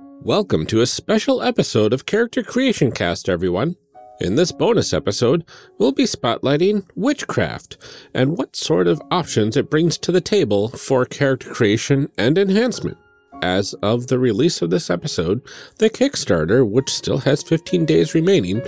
Welcome to a special episode of Character Creation Cast, everyone. In this bonus episode, we'll be spotlighting witchcraft and what sort of options it brings to the table for character creation and enhancement. As of the release of this episode, the Kickstarter, which still has 15 days remaining,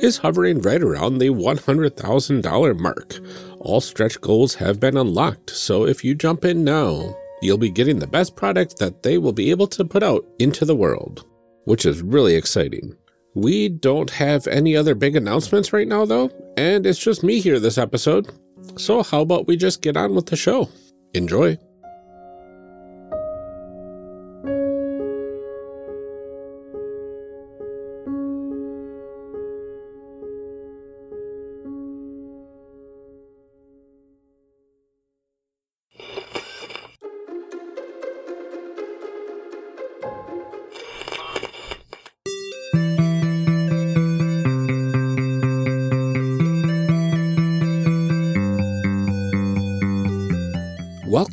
is hovering right around the $100,000 mark. All stretch goals have been unlocked, so if you jump in now, you'll be getting the best product that they will be able to put out into the world, which is really exciting. We don't have any other big announcements right now, though, and it's just me here this episode. So, how about we just get on with the show? Enjoy.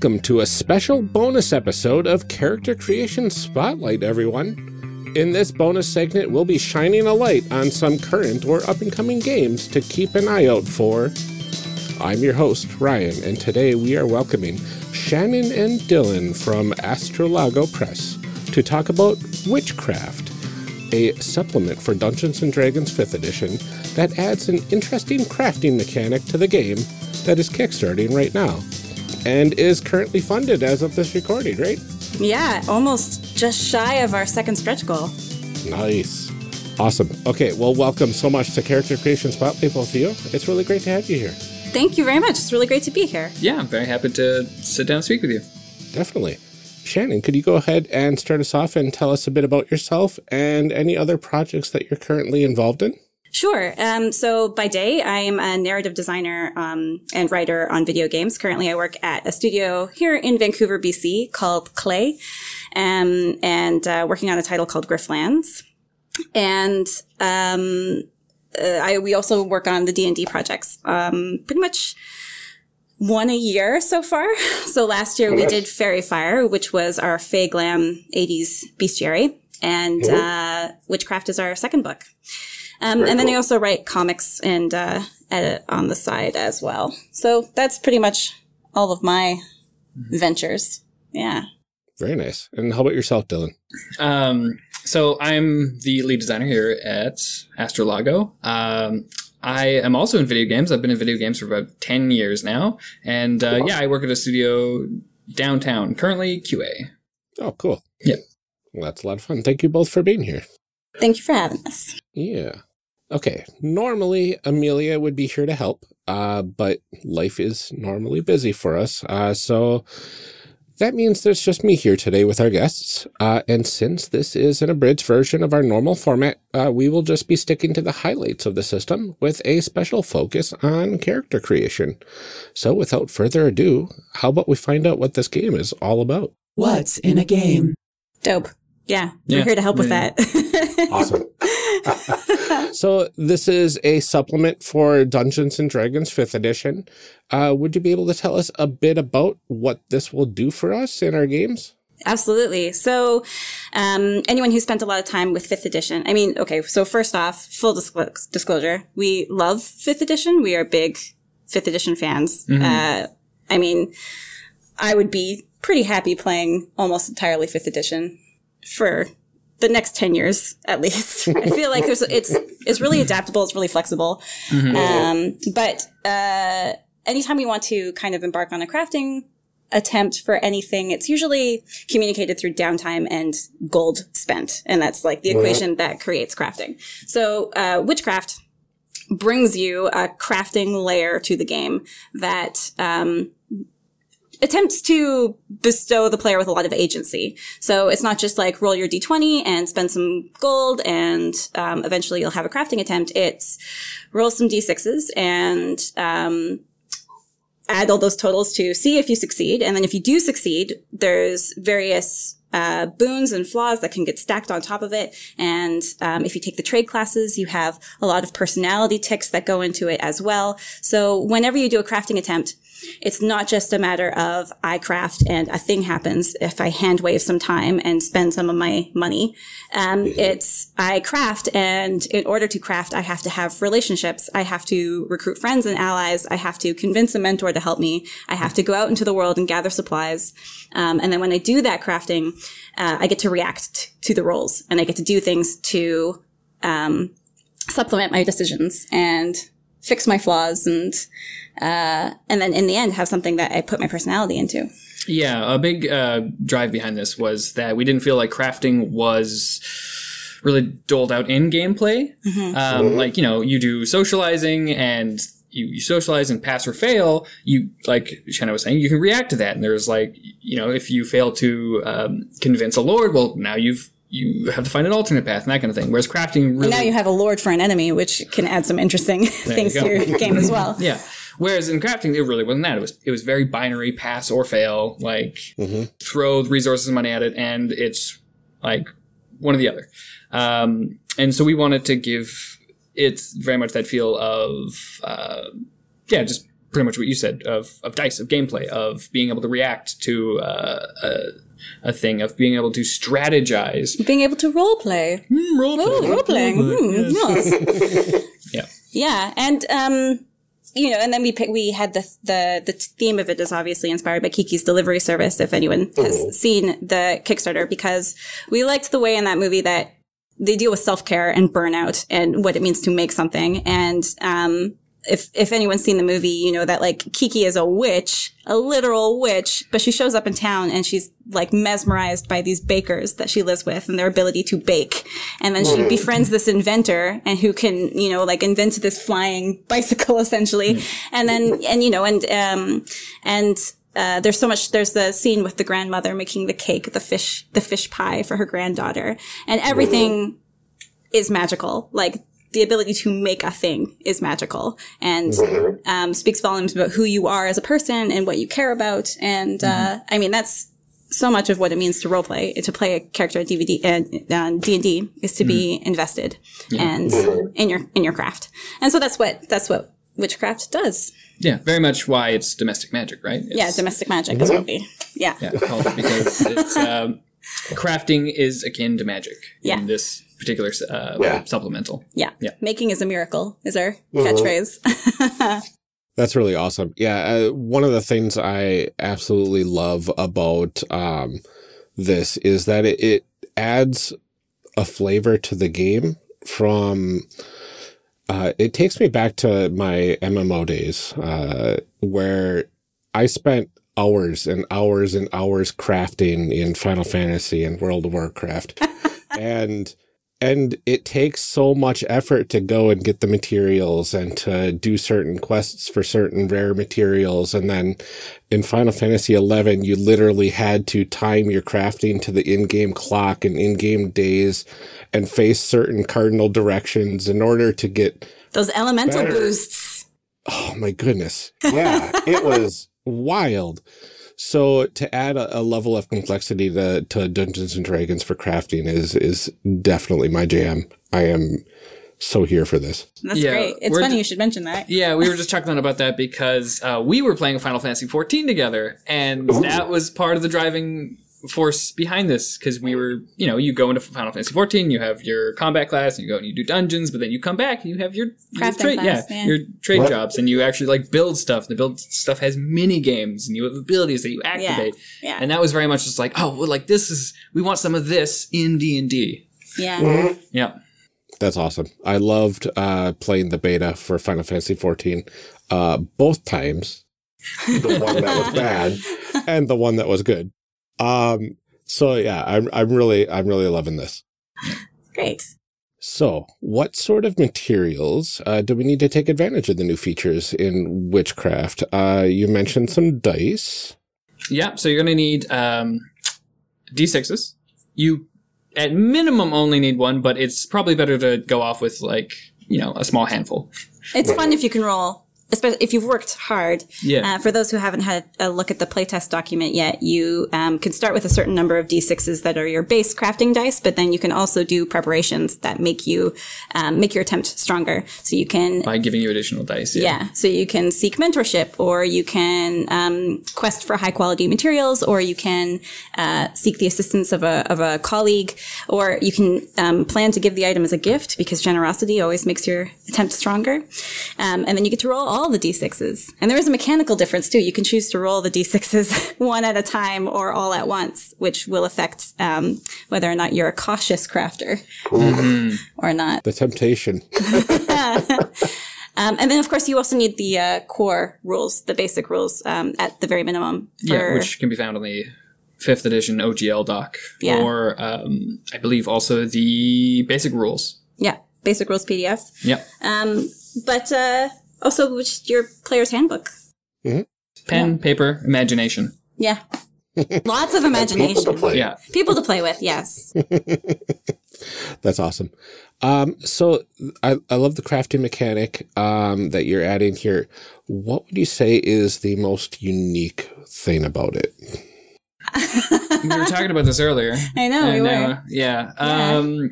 Welcome to a special bonus episode of Character Creation Spotlight, everyone. In this bonus segment, we'll be shining a light on some current or up and coming games to keep an eye out for. I'm your host, Ryan, and today we are welcoming Shannon and Dylan from Astrolago Press to talk about Witchcraft, a supplement for Dungeons and Dragons 5th Edition that adds an interesting crafting mechanic to the game that is kickstarting right now and is currently funded as of this recording, right? Yeah, almost just shy of our second stretch goal. Nice. Awesome. Okay, well, welcome so much to Character Creation Spotlight, both of you. It's really great to have you here. Thank you very much. It's really great to be here. Yeah, I'm very happy to sit down and speak with you. Definitely. Shannon, could you go ahead and start us off and tell us a bit about yourself and any other projects that you're currently involved in? Sure. Um, so by day, I am a narrative designer um, and writer on video games. Currently, I work at a studio here in Vancouver, BC called Klei, um, and uh, working on a title called Griftlands. And um, uh, I, we also work on the D and D projects. Um, pretty much one a year so far. So last year we did Fairy Fire, which was our Fey Glam 80s bestiary, and uh, Witchcraft is our second book. Um, and then I also write comics and uh, edit on the side as well. So that's pretty much all of my ventures. Yeah. Very nice. And how about yourself, Dylan? Um, so I'm the lead designer here at Astrolago. Um, I am also in video games. I've been in video games for about 10 years now. And uh, yeah, I work at a studio downtown, currently QA. Oh, cool. Yeah. Well, that's a lot of fun. Thank you both for being here. Thank you for having us. Yeah. Okay. Normally, Amelia would be here to help, uh, but life is normally busy for us. Uh, so that means there's just me here today with our guests. Uh, and since this is an abridged version of our normal format, uh, we will just be sticking to the highlights of the system with a special focus on character creation. So without further ado, how about we find out what this game is all about? What's in a game? Dope. Yeah, we're here to help with that. Awesome. so this is a supplement for Dungeons and Dragons 5th edition. Uh, would you be able to tell us a bit about what this will do for us in our games? Absolutely. So, um, anyone who spent a lot of time with fifth edition, I mean, okay, so first off, full disclo- disclosure, we love fifth edition. We are big fifth edition fans. Uh, I mean, I would be pretty happy playing almost entirely fifth edition for the next 10 years at least. I feel like there's, it's, it's really adaptable. It's really flexible. Um, but, uh, anytime we want to kind of embark on a crafting attempt for anything, it's usually communicated through downtime and gold spent. And that's like the equation that creates crafting. So, uh, witchcraft brings you a crafting layer to the game that, um, attempts to bestow the player with a lot of agency. So it's not just like roll your d20 and spend some gold and um, eventually you'll have a crafting attempt. It's roll some d6s and um, add all those totals to see if you succeed. And then if you do succeed, there's various uh, boons and flaws that can get stacked on top of it. And um, if you take the trade classes, you have a lot of personality ticks that go into it as well. So whenever you do a crafting attempt, it's not just a matter of I craft and a thing happens if I hand wave some time and spend some of my money. Um, it's I craft and in order to craft, I have to have relationships. I have to recruit friends and allies. I have to convince a mentor to help me. I have to go out into the world and gather supplies. Um, and then when I do that crafting, uh, I get to react t- to the rolls and I get to do things to, um, supplement my decisions and fix my flaws and uh, and then in the end have something that I put my personality into. Yeah, a big uh, drive behind this was that we didn't feel like crafting was really doled out in gameplay. Mm-hmm. Um, like you know, you do socializing and you, you, socialize and pass or fail. You like Shanna was saying, you can react to that. And there's like you know, if you fail to um, convince a lord, well, now you've you have to find an alternate path and that kind of thing. Whereas crafting really and now you have a lord for an enemy, which can add some interesting things to your game as well. yeah. Whereas in crafting, it really wasn't that. It was it was very binary, pass or fail. Like mm-hmm. throw resources and money at it, and it's like one or the other. Um, and so we wanted to give it very much that feel of uh, yeah, just pretty much what you said of of dice, of gameplay, of being able to react to uh, a, a thing, of being able to strategize, being able to role play, mm, role, play. role playing. Mm, yes. yeah, yeah, and um you know, and then we pick, we had the, the, the theme of it is obviously inspired by Kiki's delivery service. If anyone has mm-hmm. seen the Kickstarter, because we liked the way in that movie that they deal with self care and burnout and what it means to make something. And, um, if if anyone's seen the movie, you know that like Kiki is a witch, a literal witch, but she shows up in town and she's like mesmerized by these bakers that she lives with and their ability to bake. And then she mm. befriends this inventor and who can, you know, like invent this flying bicycle essentially. Mm. And then and you know and um and uh, there's so much. There's the scene with the grandmother making the cake, the fish, the fish pie for her granddaughter, and everything is magical. Like the ability to make a thing is magical and mm-hmm. um, speaks volumes about who you are as a person and what you care about. And uh, mm-hmm. I mean, that's so much of what it means to role play to play a character at DVD and uh, D and D is to mm-hmm. be invested yeah. and mm-hmm. in your in your craft. And so that's what that's what witchcraft does. Yeah, very much why it's domestic magic, right? It's, yeah, domestic magic is what we. Yeah, yeah, because it's um, crafting is akin to magic yeah. in this particular uh, yeah. supplemental. Yeah. yeah. Making is a miracle is our mm-hmm. catchphrase. That's really awesome. Yeah. Uh, one of the things I absolutely love about um, this is that it, it adds a flavor to the game from. Uh, it takes me back to my MMO days, uh, where I spent hours and hours and hours crafting in Final Fantasy and World of Warcraft. and and it takes so much effort to go and get the materials and to do certain quests for certain rare materials and then in Final Fantasy 11 you literally had to time your crafting to the in-game clock and in-game days and face certain cardinal directions in order to get those elemental better. boosts oh my goodness yeah it was wild so to add a, a, level of complexity to, to Dungeons and Dragons for crafting is is definitely my jam. I am so here for this. That's yeah, great. It's funny you should mention that. Yeah, we were just chuckling about that because uh, we were playing Final Fantasy 14 together, and Ooh. that was part of the driving force behind this because we were, you know, you go into Final Fantasy 14, you have your combat class, and you go and you do dungeons, but then you come back and you have your, your trade, class, yeah, your trade what? jobs, and you actually like build stuff. And the build stuff has mini games, and you have abilities that you activate. Yeah. yeah. And that was very much just like, oh, well, like this is we want some of this in D and D. Yeah. Mm-hmm. Yeah. That's awesome. I loved uh, playing the beta for Final Fantasy 14 uh, both times. The one that was bad and the one that was good. Um, so yeah, I'm, I'm really, I'm really loving this. Great. So, what sort of materials uh, do we need to take advantage of the new features in Witchcraft? Uh, you mentioned some dice. Yeah, so you're going to need um, d6s. You, at minimum, only need one, but it's probably better to go off with like you know a small handful. It's fun if you can roll, especially if you've worked hard. Yeah. Uh, for those who haven't had a look at the playtest document yet, you um, can start with a certain number of d6s that are your base crafting dice, but then you can also do preparations that make you um, make your attempt stronger. So you can By giving you additional dice. Yeah. So you can seek mentorship, or you can um, quest for high quality materials, or you can uh, seek the assistance of a of a colleague, or you can um, plan to give the item as a gift because generosity always makes your attempt stronger. Um, and then you get to roll all the d6s, and there is a mechanical difference too. You can choose to roll the d6s one at a time or all at once, which will affect um, whether or not you're a cautious crafter or not. The temptation. Um, and then, of course, you also need the uh, core rules, the basic rules um, at the very minimum. For, Yeah, which can be found on the fifth edition OGL doc, Yeah. or um, I believe also the basic rules. yeah, basic rules PDF. Yeah. Um, but uh, also, which your player's handbook. Pen, paper, imagination. Yeah, lots of imagination. People to play. Yeah. People to play with. Yes. That's awesome. Um, so I, I love the crafting mechanic um, that you're adding here. What would you say is the most unique thing about it? we were talking about this earlier. I know we were. uh, yeah. Yeah. Um,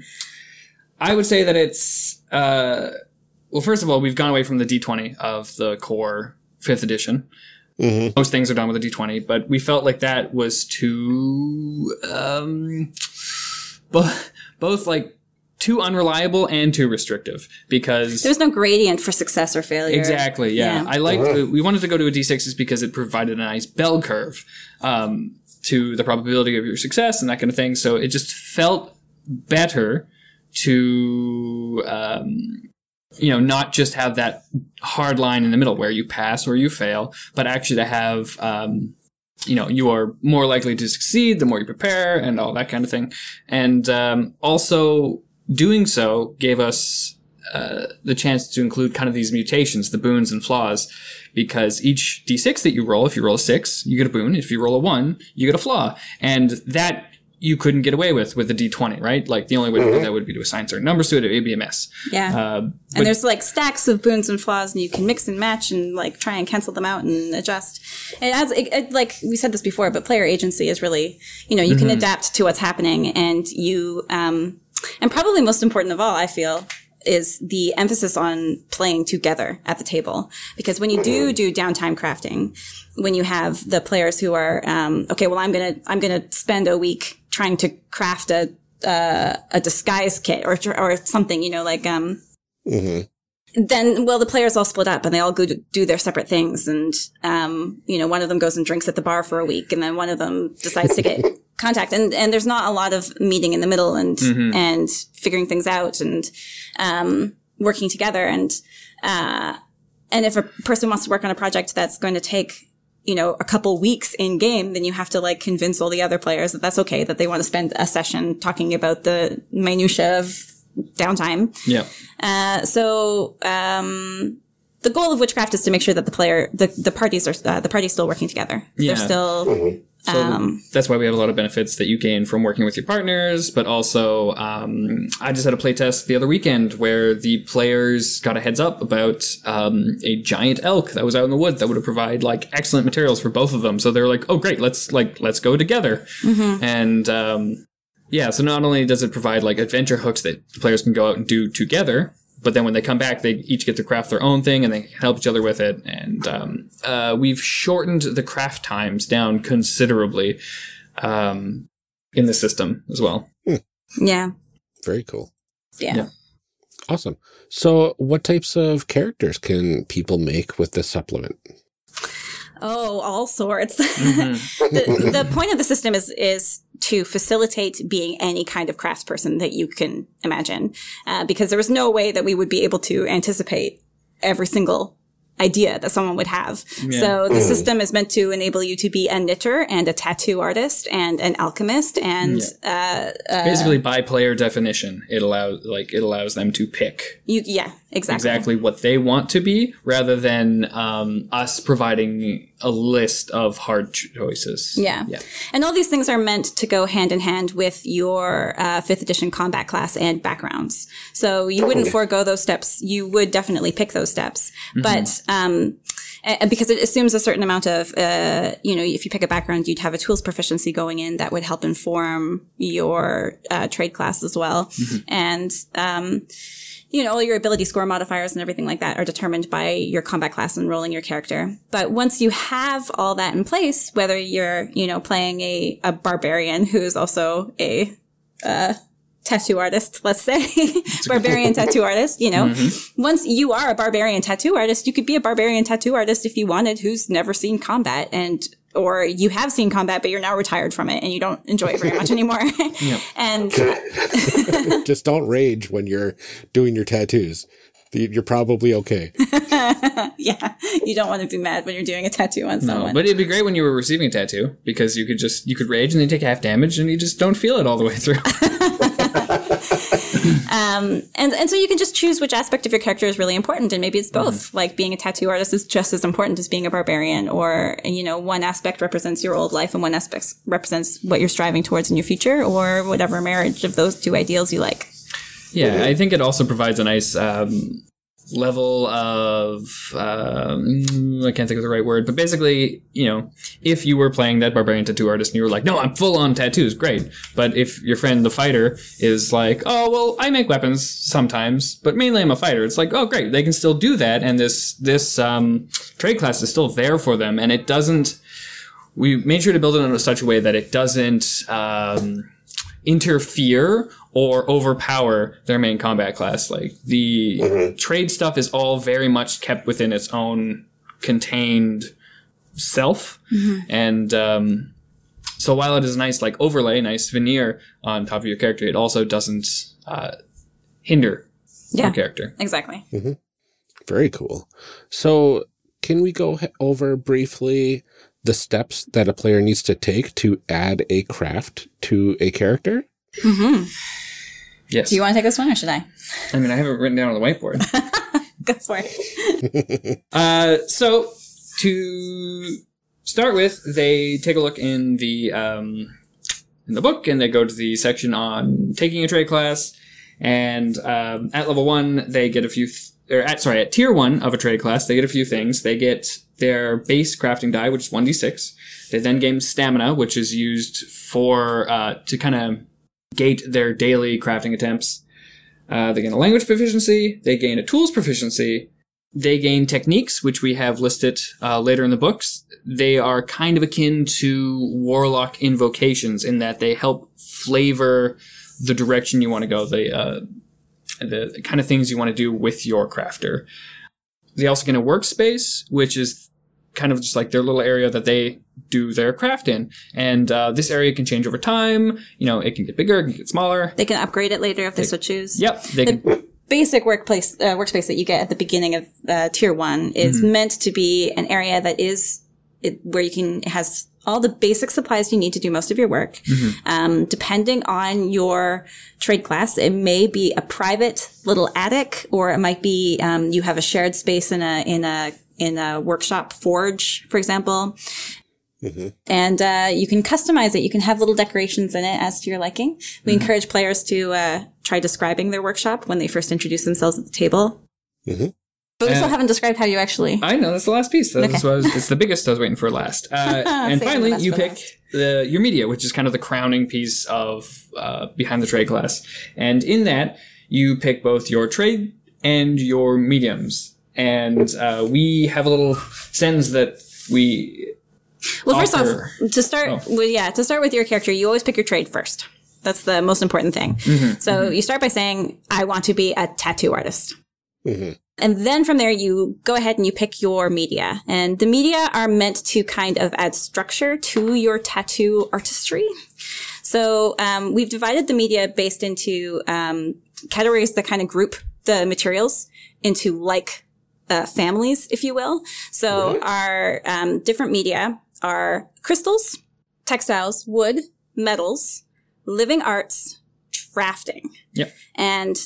I would say that it's uh, well. First of all, we've gone away from the D20 of the core fifth edition. Mhm. Most things are done with a D20, but we felt like that was too um, both both like too unreliable and too restrictive because There's no gradient for success or failure. Exactly. Yeah, Yeah. I liked. We wanted to go to a d6 is because it provided a nice bell curve um, to the probability of your success and that kind of thing. So it just felt better to, um, you know, not just have that hard line in the middle where you pass or you fail, but actually to have. Um, you know, you are more likely to succeed the more you prepare and all that kind of thing. And um, also, doing so gave us uh, the chance to include kind of these mutations, the boons and flaws, because each d6 that you roll, if you roll a six, you get a boon. If you roll a one, you get a flaw, and that you couldn't get away with with a d20, right? Like the only way to do that would be to assign certain numbers to it. It would be a mess. Yeah. Uh, and there's like stacks of boons and flaws, and you can mix and match and like try and cancel them out and adjust. It adds, it, it, like we said this before, but player agency is really, you know, you can adapt to what's happening, and you, um, and probably most important of all, I feel, is the emphasis on playing together at the table. Because when you do do downtime crafting, when you have the players who are, um, okay, well, I'm gonna, I'm gonna spend a week trying to craft a, uh, a disguise kit or, or something, you know, like, um, Mhm. then well the players all split up and they all go to do their separate things and um, you know one of them goes and drinks at the bar for a week and then one of them decides to get contact and and there's not a lot of meeting in the middle and and figuring things out and um, working together and uh, and if a person wants to work on a project that's going to take you know a couple weeks in game then you have to like convince all the other players that that's okay that they want to spend a session talking about the minutia of downtime yeah. uh, so um, the goal of witchcraft is to make sure that the player, the, the parties are uh, the parties still working together. Yeah. They're still um, that's why we have a lot of benefits that you gain from working with your partners, but also um, I just had a playtest the other weekend where the players got a heads up about um, a giant elk that was out in the woods that would have provide like excellent materials for both of them. So they were like, "Oh, great, let's like let's go together." And um, yeah, so not only does it provide like adventure hooks that players can go out and do together, but then when they come back, they each get to craft their own thing and they help each other with it. And um, uh, we've shortened the craft times down considerably um, in the system as well. yeah, Very cool. yeah. Yeah. Awesome. So, what types of characters can people make with this supplement? Oh, all sorts. the, the point of the system is is to facilitate being any kind of craftsperson that you can imagine, uh, because there was no way that we would be able to anticipate every single idea that someone would have. So the system is meant to enable you to be a knitter and a tattoo artist and an alchemist and uh, Basically, by player definition, it allows like it allows them to pick you. Yeah, exactly. exactly what they want to be, rather than um, us providing a list of hard choices. Yeah. Yeah. And all these things are meant to go hand in hand with your uh, fifth edition combat class and backgrounds. So you wouldn't forego those steps. You would definitely pick those steps. But, um, because it assumes a certain amount of, uh, you know, if you pick a background, you'd have a tools proficiency going in that would help inform your uh, trade class as well. And, um, you know, all your ability score modifiers and everything like that are determined by your combat class and rolling your character. But once you have all that in place, whether you're, you know, playing a, a barbarian who is also a, uh, tattoo artist, let's say, barbarian tattoo artist, you know, once you are a barbarian tattoo artist, you could be a barbarian tattoo artist if you wanted who's never seen combat and or you have seen combat, but you're now retired from it and you don't enjoy it very much anymore. and Just don't rage when you're doing your tattoos. You- You're probably okay. yeah, you don't want to be mad when you're doing a tattoo on someone. No, someone. but it'd be great when you were receiving a tattoo because you could just you could rage and then take half damage and you just don't feel it all the way through. And and so you can just choose which aspect of your character is really important, and maybe it's both. Like being a tattoo artist is just as important as being a barbarian, or you know, one aspect represents your old life and one aspect represents what you're striving towards in your future, or whatever marriage of those two ideals you like. Yeah, I think it also provides a nice um, level of um, I can't think of the right word, but basically, you know, if you were playing that barbarian tattoo artist and you were like, "No, I'm full on tattoos," great. But if your friend the fighter is like, "Oh, well, I make weapons sometimes, but mainly I'm a fighter," it's like, "Oh, great, they can still do that," and this this um, trade class is still there for them, and it doesn't. We made sure to build it in such a way that it doesn't. Um, interfere or overpower their main combat class. Like the trade stuff is all very much kept within its own contained self, and um, so while it is a nice like overlay, nice veneer on top of your character, it also doesn't uh, hinder Yeah, your character. exactly. Very cool. So, can we go he- over briefly the steps that a player needs to take to add a craft to a character? Yes, Do you want to take this one, or should I? I mean I have it written down on the whiteboard. Go for it. Uh, so to start with, they take a look in the um, in the book, and they go to the section on taking a trade class. And um, at level one, they get a few. Th- or at sorry, at tier one of a trade class, they get a few things. They get their base crafting die, which is one d six. They then gain stamina, which is used for uh, to kind of gate their daily crafting attempts. Uh, they gain a language proficiency. They gain a tools proficiency they gain techniques, which we have listed uh, later in the books. They are kind of akin to warlock invocations in that they help flavor the direction you want to go, the, uh, the kind of things you want to do with your crafter. They also get a workspace, which is kind of just like their little area that they do their craft in. And uh, this area can change over time. You know, it can get bigger, it can get smaller. They can upgrade it later if they so choose. Yep, they can. basic workplace uh, workspace that you get at the beginning of uh, tier one is meant to be an area that is it, where you can it has all the basic supplies you need to do most of your work. Um, depending on your trade class, it may be a private little attic, or it might be um, you have a shared space in a in a in a workshop forge, for example. And uh, you can customize it. You can have little decorations in it as to your liking. We encourage players to uh, try describing their workshop when they first introduce themselves at the table. But we still Uh, haven't described how you actually. I know that's the last piece. That's Okay. was, it's the biggest I was waiting for last. Uh, and Save finally, you pick last. the your media, which is kind of the crowning piece of uh, behind the trade class. And in that, you pick both your trade and your mediums. And uh, we have a little sense that we Well, first offer- off, to start, Oh. well, yeah, to start with your character, you always pick your trade first. That's the most important thing. Mm-hmm. So you start by saying, "I want to be a tattoo artist." Mhm. And then from there, you go ahead and you pick your media. And the media are meant to kind of add structure to your tattoo artistry. So um, we've divided the media based into um, categories that kind of group the materials into like uh, families, if you will. So our um, different media are crystals, textiles, wood, metals, living arts, drafting. Yep. And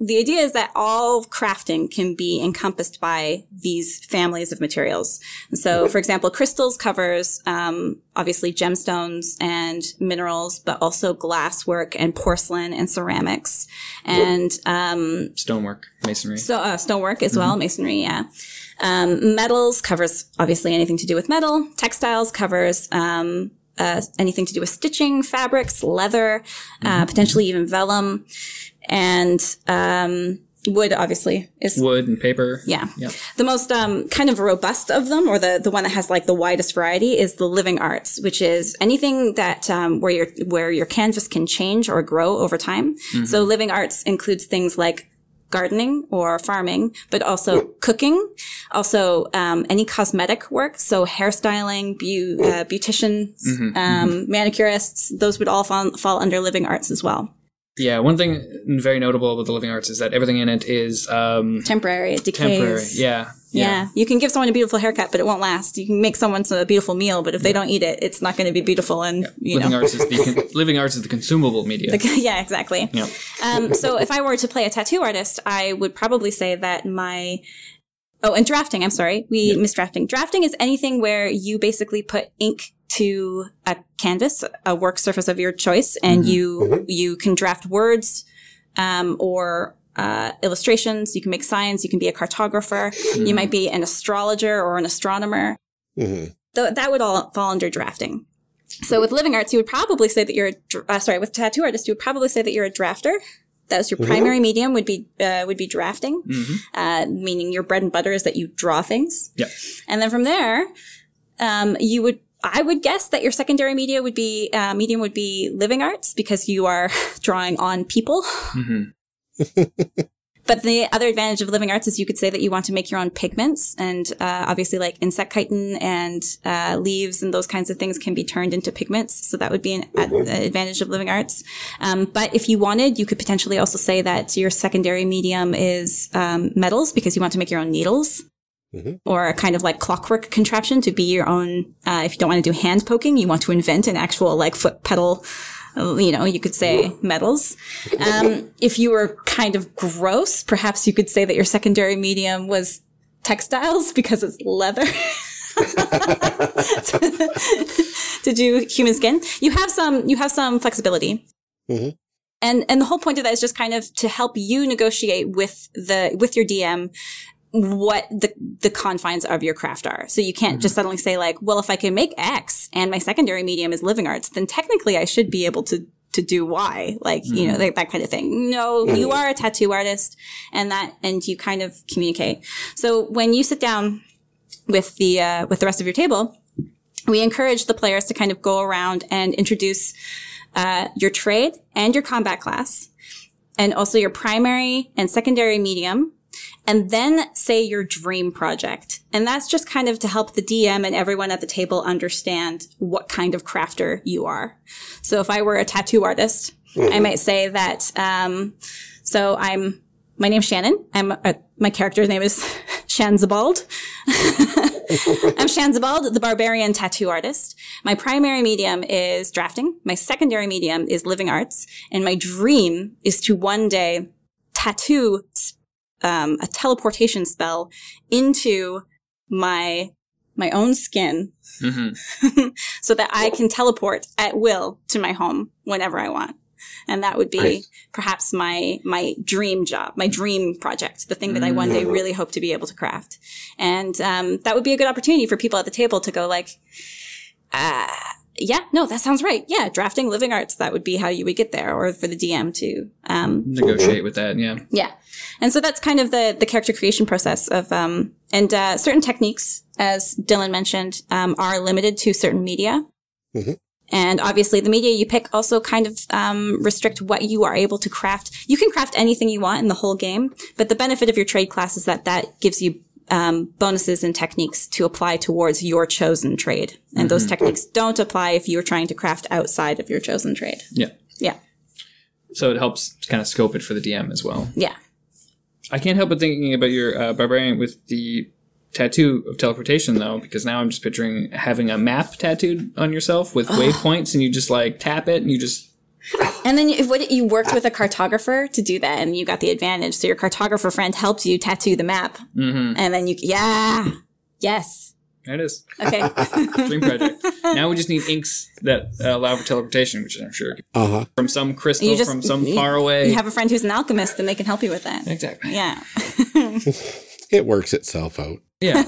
the idea is that all crafting can be encompassed by these families of materials. So, for example, crystals covers um, obviously gemstones and minerals, but also glasswork and porcelain and ceramics and um, Stonework, masonry. so uh, stonework as well, masonry. Yeah. Um, metals covers obviously anything to do with metal. Textiles covers um, uh, anything to do with stitching, fabrics, leather, uh, potentially even vellum, and um, wood. Obviously is Wood and paper. yeah. Yep. The most um, kind of robust of them, or the the one that has like the widest variety, is the living arts, which is anything that um, where your where your canvas can change or grow over time. So living arts includes things like gardening or farming, but also cooking, also um, any cosmetic work, so hairstyling, beau- uh, beauticians, um, manicurists. Those would all fall, fall under living arts as well. Yeah, one thing very notable about the Living Arts is that everything in it is um, Temporary, it decays. temporary. Yeah. Yeah. you can give someone a beautiful haircut, but it won't last. You can make someone a beautiful meal, but if they don't eat it, it's not going to be beautiful. And you Living know, Arts is the con- Living Arts is the consumable media. yeah, exactly. Yep. Um, so if I were to play a tattoo artist, I would probably say that my oh, and drafting. I'm sorry, we missed drafting. Drafting is anything where you basically put ink to a canvas, a work surface of your choice, and you you can draft words um, or uh, illustrations. You can make signs. You can be a cartographer. You might be an astrologer or an astronomer. Mhm. Th- that would all fall under drafting. So with living arts, you would probably say that you're a, uh, sorry, with tattoo artists, you would probably say that you're a drafter. That's your primary medium would be, uh, would be drafting, uh, meaning your bread and butter is that you draw things. Yep. And then from there, um, you would, I would guess that your secondary media would be, uh, medium would be living arts because you are drawing on people. But the other advantage of living arts is you could say that you want to make your own pigments, and uh, obviously, like insect chitin and uh, leaves and those kinds of things can be turned into pigments. So that would be an ad- advantage of living arts. Um, but if you wanted, you could potentially also say that your secondary medium is um, metals because you want to make your own needles. Or a kind of like clockwork contraption to be your own. Uh, if you don't want to do hand poking, you want to invent an actual like foot pedal you know, you could say metals. Um, if you were kind of gross, perhaps you could say that your secondary medium was textiles because it's leather. to do human skin, you have some you have some flexibility, and and the whole point of that is just kind of to help you negotiate with the with your DM what the the confines of your craft are. So you can't just suddenly say like, well, if I can make X and my secondary medium is living arts, then technically I should be able to to do Y, like you know that, that kind of thing. No, you are a tattoo artist, and that and you kind of communicate. So when you sit down with the uh, with the rest of your table, we encourage the players to kind of go around and introduce uh, your trade and your combat class, and also your primary and secondary medium, and then say your dream project. And that's just kind of to help the DM and everyone at the table understand what kind of crafter you are. So if I were a tattoo artist, I might say that, um, so I'm, my name's Shannon. I'm, uh, my character's name is Shanzabald. I'm Shanzabald, the barbarian tattoo artist. My primary medium is drafting. My secondary medium is living arts. And my dream is to one day tattoo um, a teleportation spell into my my own skin so that I can teleport at will to my home whenever I want. And that would be Nice. perhaps my my dream job, my dream project, the thing that I one day really hope to be able to craft. And um, that would be a good opportunity for people at the table to go like, uh, yeah, no, that sounds right. Yeah, drafting living arts, that would be how you would get there, or for the DM to um, Negotiate with that. Yeah. yeah. And so that's kind of the, the character creation process of, um, and, uh, certain techniques, as Dylan mentioned, um, are limited to certain media. And obviously the media you pick also kind of, um, restrict what you are able to craft. You can craft anything you want in the whole game, but the benefit of your trade class is that that gives you, um, bonuses and techniques to apply towards your chosen trade. And those techniques don't apply if you're trying to craft outside of your chosen trade. Yeah. Yeah. So it helps kind of scope it for the DM as well. Yeah. I can't help but thinking about your uh, barbarian with the tattoo of teleportation though, because now I'm just picturing having a map tattooed on yourself with waypoints, and you just like tap it, and you just And then you, what, you worked with a cartographer to do that, and you got the advantage. So your cartographer friend helped you tattoo the map, Mm-hmm. and then you, yeah, yes, There it is. okay, Dream project. now we just need inks that uh, allow for teleportation, which I'm sure Uh huh. from some crystal just- from some you- far away. you have a friend who's an alchemist, and they can help you with that. exactly. Yeah, It works itself out. Yeah.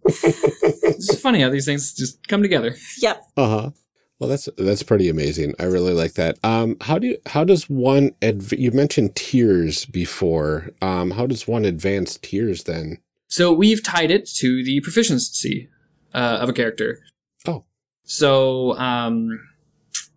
it's funny how these things just come together. yep. Uh huh. Well, that's that's pretty amazing. I really like that. Um, how do you, how does one adv- you mentioned tiers before? Um, how does one advance tiers then? So we've tied it to the proficiency uh, of a character. Oh. So um,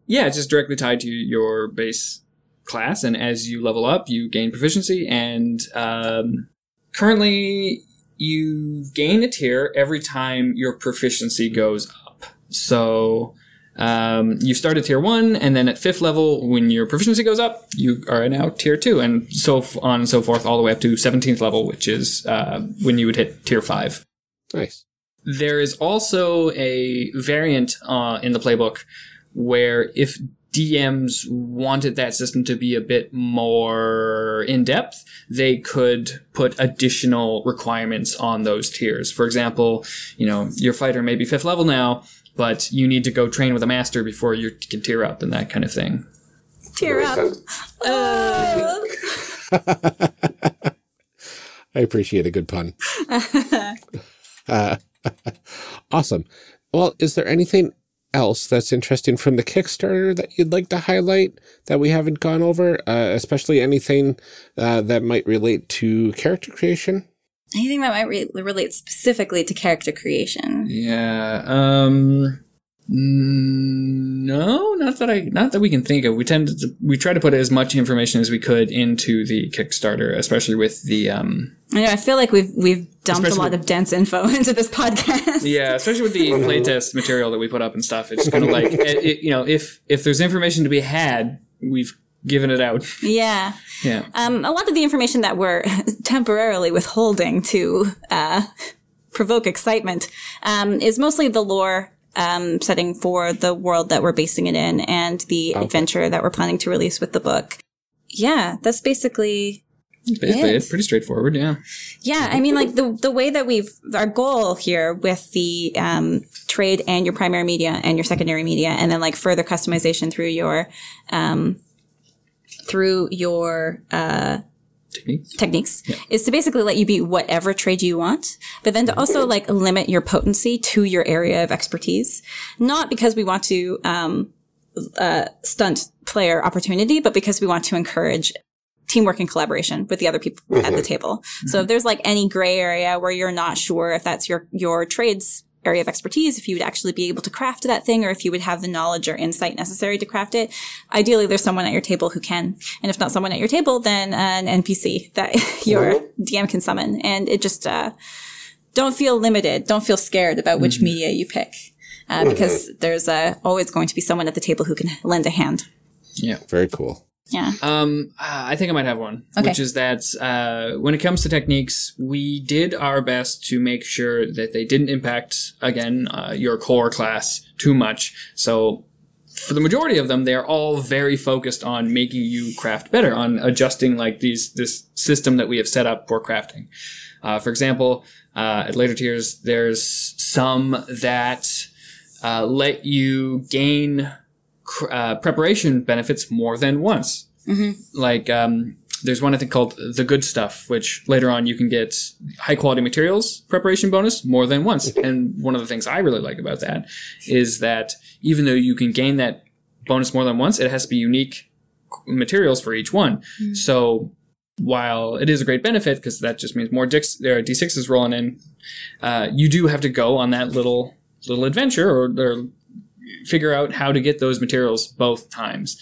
yeah, it's just directly tied to your base class, and as you level up, you gain proficiency. And um, currently, you gain a tier every time your proficiency goes up. So. Um, you start at tier one, and then at fifth level, when your proficiency goes up, you are now tier two, and so on and so forth, all the way up to 17th level, which is uh, when you would hit tier five. Nice. There is also a variant uh, in the playbook where if DMs wanted that system to be a bit more in depth, they could put additional requirements on those tiers. For example, you know, your fighter may be fifth level now, but you need to go train with a master before you can tear up and that kind of thing. Tear up. Oh. I appreciate a good pun. uh, awesome. Well, is there anything else that's interesting from the Kickstarter that you'd like to highlight that we haven't gone over, uh, especially anything uh, that might relate to character creation? Anything that might re- relate specifically to character creation. Yeah. Um. No, not that I, not that we can think of. We tend to, we try to put as much information as we could into the Kickstarter, especially with the, um, I know. I feel like we've we've dumped a lot with- of dense info into this podcast. yeah, especially with the playtest material that we put up and stuff. It's kind of like, it, it- you know, if if there's information to be had, we've given it out. Yeah. Yeah. Um, a lot of the information that we're temporarily withholding to uh, provoke excitement um, is mostly the lore um, setting for the world that we're basing it in and the adventure that we're planning to release with the book. Yeah, that's basically It's basically It. pretty straightforward. Yeah. Yeah, I mean, like the the way that we've our goal here with the um, trade and your primary media and your secondary media, and then like further customization through your um, through your uh, Techniques. techniques is to basically let you be whatever trade you want, but then to also like limit your potency to your area of expertise. Not because we want to um, uh, stunt player opportunity, but because we want to encourage teamwork and collaboration with the other people at the table. So if there's like any gray area where you're not sure if that's your your trades area of expertise, if you would actually be able to craft that thing or if you would have the knowledge or insight necessary to craft it, ideally there's someone at your table who can. And if not someone at your table, then an NPC that your DM can summon. And it just uh, don't feel limited, don't feel scared about which media you pick. Uh, because there's uh, always going to be someone at the table who can lend a hand. Yeah. Very cool. Yeah. Um, uh, I think I might have one, Okay. which is that uh, when it comes to techniques, we did our best to make sure that they didn't impact again uh, your core class too much. So for the majority of them, they're all very focused on making you craft better, on adjusting like these this system that we have set up for crafting. Uh, for example, uh, at later tiers, there's some that uh, let you gain uh, preparation benefits more than once. Like um, there's one I think called the good stuff, which later on you can get high quality materials preparation bonus more than once. And one of the things I really like about that is that even though you can gain that bonus more than once, it has to be unique materials for each one. So while it is a great benefit because that just means more dix, uh, d6s rolling in, uh, you do have to go on that little little adventure or, or figure out how to get those materials both times.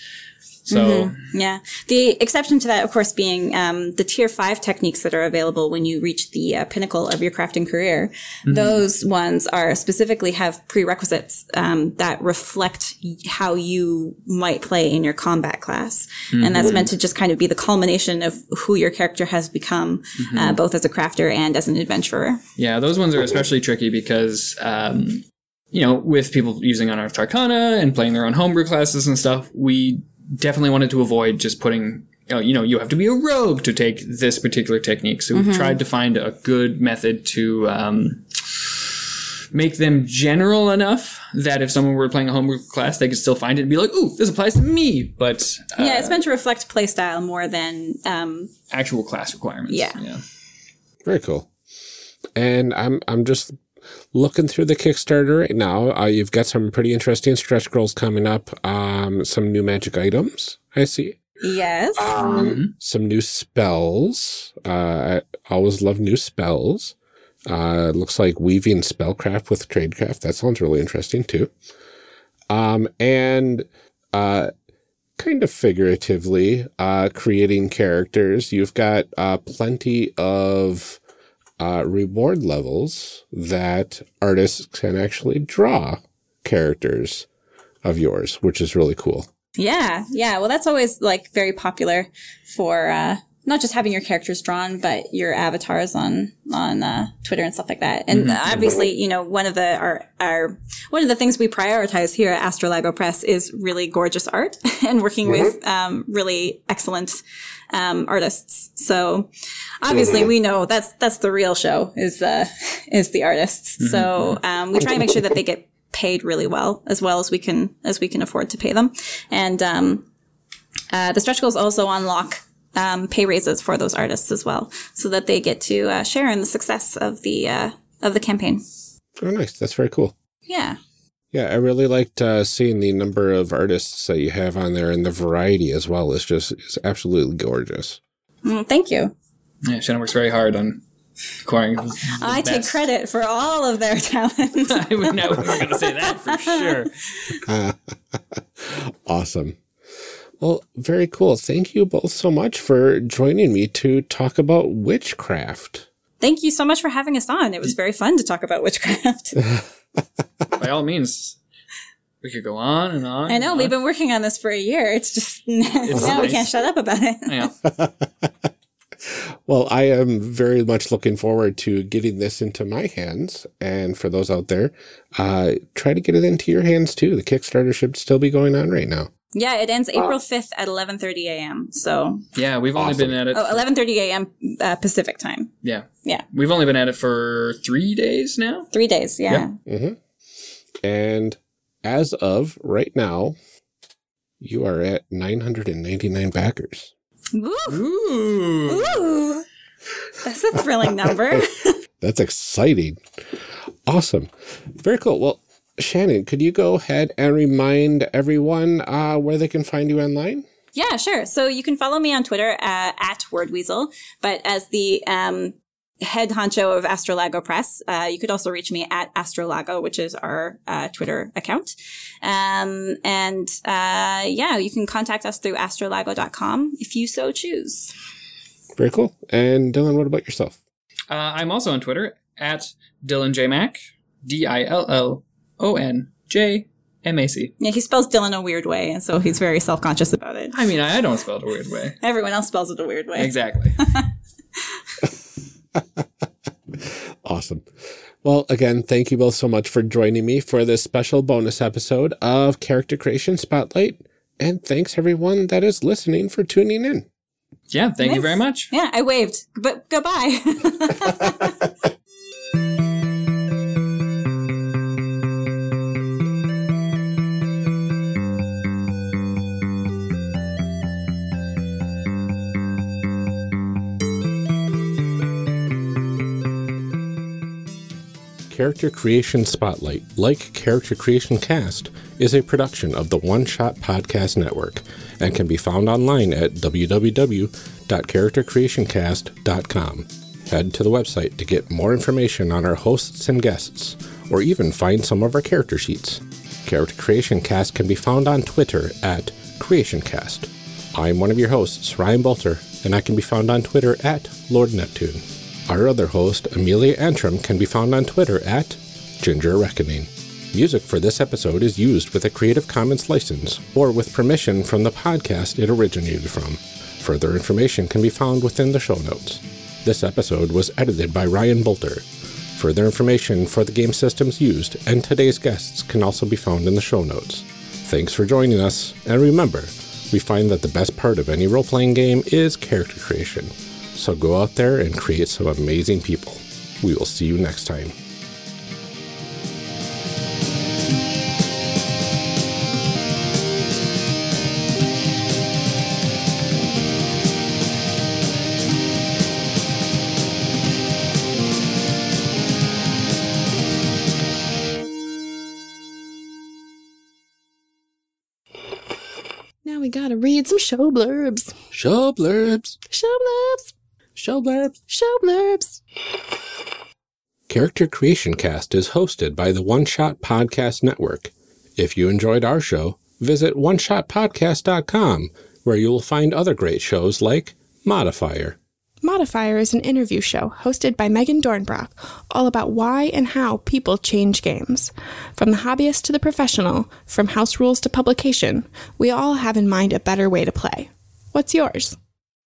So Yeah. The exception to that, of course, being um, the tier five techniques that are available when you reach the uh, pinnacle of your crafting career. Those ones are specifically have prerequisites um, that reflect how you might play in your combat class. And that's meant to just kind of be the culmination of who your character has become, uh, both as a crafter and as an adventurer. yeah, those ones are especially tricky because um, you know with people using Unearthed Arcana and playing their own homebrew classes and stuff, we definitely wanted to avoid just putting. You know, you have to be a rogue to take this particular technique. So we've tried to find a good method to um, make them general enough that if someone were playing a homebrew class, they could still find it and be like, "Ooh, this applies to me." But uh, yeah, it's meant to reflect playstyle more than um, actual class requirements. Yeah. yeah. Very cool. And I'm I'm just looking through the Kickstarter right now. Uh, you've got some pretty interesting stretch goals coming up. Um, some new magic items. I see. yes. Some new spells. Uh, I always love new spells. Uh, looks like weaving spellcraft with tradecraft. That sounds really interesting too. Um, and uh, kind of figuratively, uh, creating characters. You've got uh, plenty of uh, reward levels that artists can actually draw characters of yours, which is really cool. Yeah, yeah. Well, that's always like very popular for uh, not just having your characters drawn, but your avatars on on uh, Twitter and stuff like that. And obviously, you know, one of the our our one of the things we prioritize here at Astrolago Press is really gorgeous art and working with um, really excellent um, artists. So obviously, we know that's that's the real show is the is the artists. So um, we try and make sure that they get paid really well as well as we can as we can afford to pay them and um, uh, the stretch goals also unlock um, pay raises for those artists as well so that they get to uh, share in the success of the uh, of the campaign Oh, nice. That's very cool. yeah Yeah, I really liked uh, seeing the number of artists that you have on there and the variety as well. It's just it's absolutely gorgeous. Mm, thank you Yeah, Shannon works very hard on acquiring. the i take credit for all of their talent I would know we were going to say that for sure. Awesome. Well, very cool. Thank you both so much for joining me to talk about witchcraft. thank you so much for having us on it was very fun to talk about witchcraft By all means, we could go on and on. i know we've on. been working on this for a year it's just now we can't shut up about it Yeah. Well, I am very much looking forward to getting this into my hands. And for those out there, uh, try to get it into your hands too. The Kickstarter should still be going on right now. Yeah it ends april 5th at 11.30 a.m so Yeah, we've only been at it. oh 11.30 a.m uh, pacific time yeah. yeah We've only been at it for three days now. three days yeah. mm-hmm And as of right now, you are at 999 backers. Ooh. Ooh. Ooh. That's a thrilling number. That's exciting. Awesome. Very cool. Well, Shannon, could you go ahead and remind everyone uh, where they can find you online? yeah, sure. So you can follow me on Twitter uh, at WordWeasel, but as the um, head honcho of Astrolago Press, uh, you could also reach me at Astrolago, which is our uh, Twitter account. Um, and uh, yeah, you can contact us through astrolago.com if you so choose. Very cool. And Dylan, what about yourself? Uh, I'm also on Twitter at Dylan J Mac, D I L L O N J M A C. Yeah, he spells Dylan a weird way, and so he's very self conscious about it. I mean, I, I don't spell it a weird way. Everyone else spells it a weird way. Exactly. Awesome. Well, again, thank you both so much for joining me for this special bonus episode of Character Creation Spotlight. And thanks everyone that is listening for tuning in. Yeah, thank you very much. Yeah, I waved, but goodbye. Character Creation Spotlight, like Character Creation Cast, is a production of the One Shot Podcast Network and can be found online at www.charactercreationcast.com. Head to the website to get more information on our hosts and guests, or even find some of our character sheets. Character Creation Cast can be found on Twitter at CreationCast. I'm one of your hosts, Ryan Boelter, and I can be found on Twitter at Lord Neptune. Our other host, Amelia Antrim, can be found on Twitter at Ginger Reckoning. Music for this episode is used with a Creative Commons license or with permission from the podcast it originated from. Further information can be found within the show notes. This episode was edited by Ryan Boelter. Further information for the game systems used and today's guests can also be found in the show notes. Thanks for joining us, and remember, We find that the best part of any role playing game is character creation. So go out there and create some amazing people. We will see you next time. Now we gotta read some show blurbs. Show blurbs. Show blurbs. Show blurbs. Show blurbs. Character Creation Cast is hosted by the One Shot Podcast Network. If you enjoyed our show, visit oneshotpodcast.com, where you will find other great shows like Modifier. Modifier is an interview show hosted by Megan Dornbrock, all about why and how people change games. From the hobbyist to the professional, from house rules to publication, we all have in mind a better way to play. What's yours?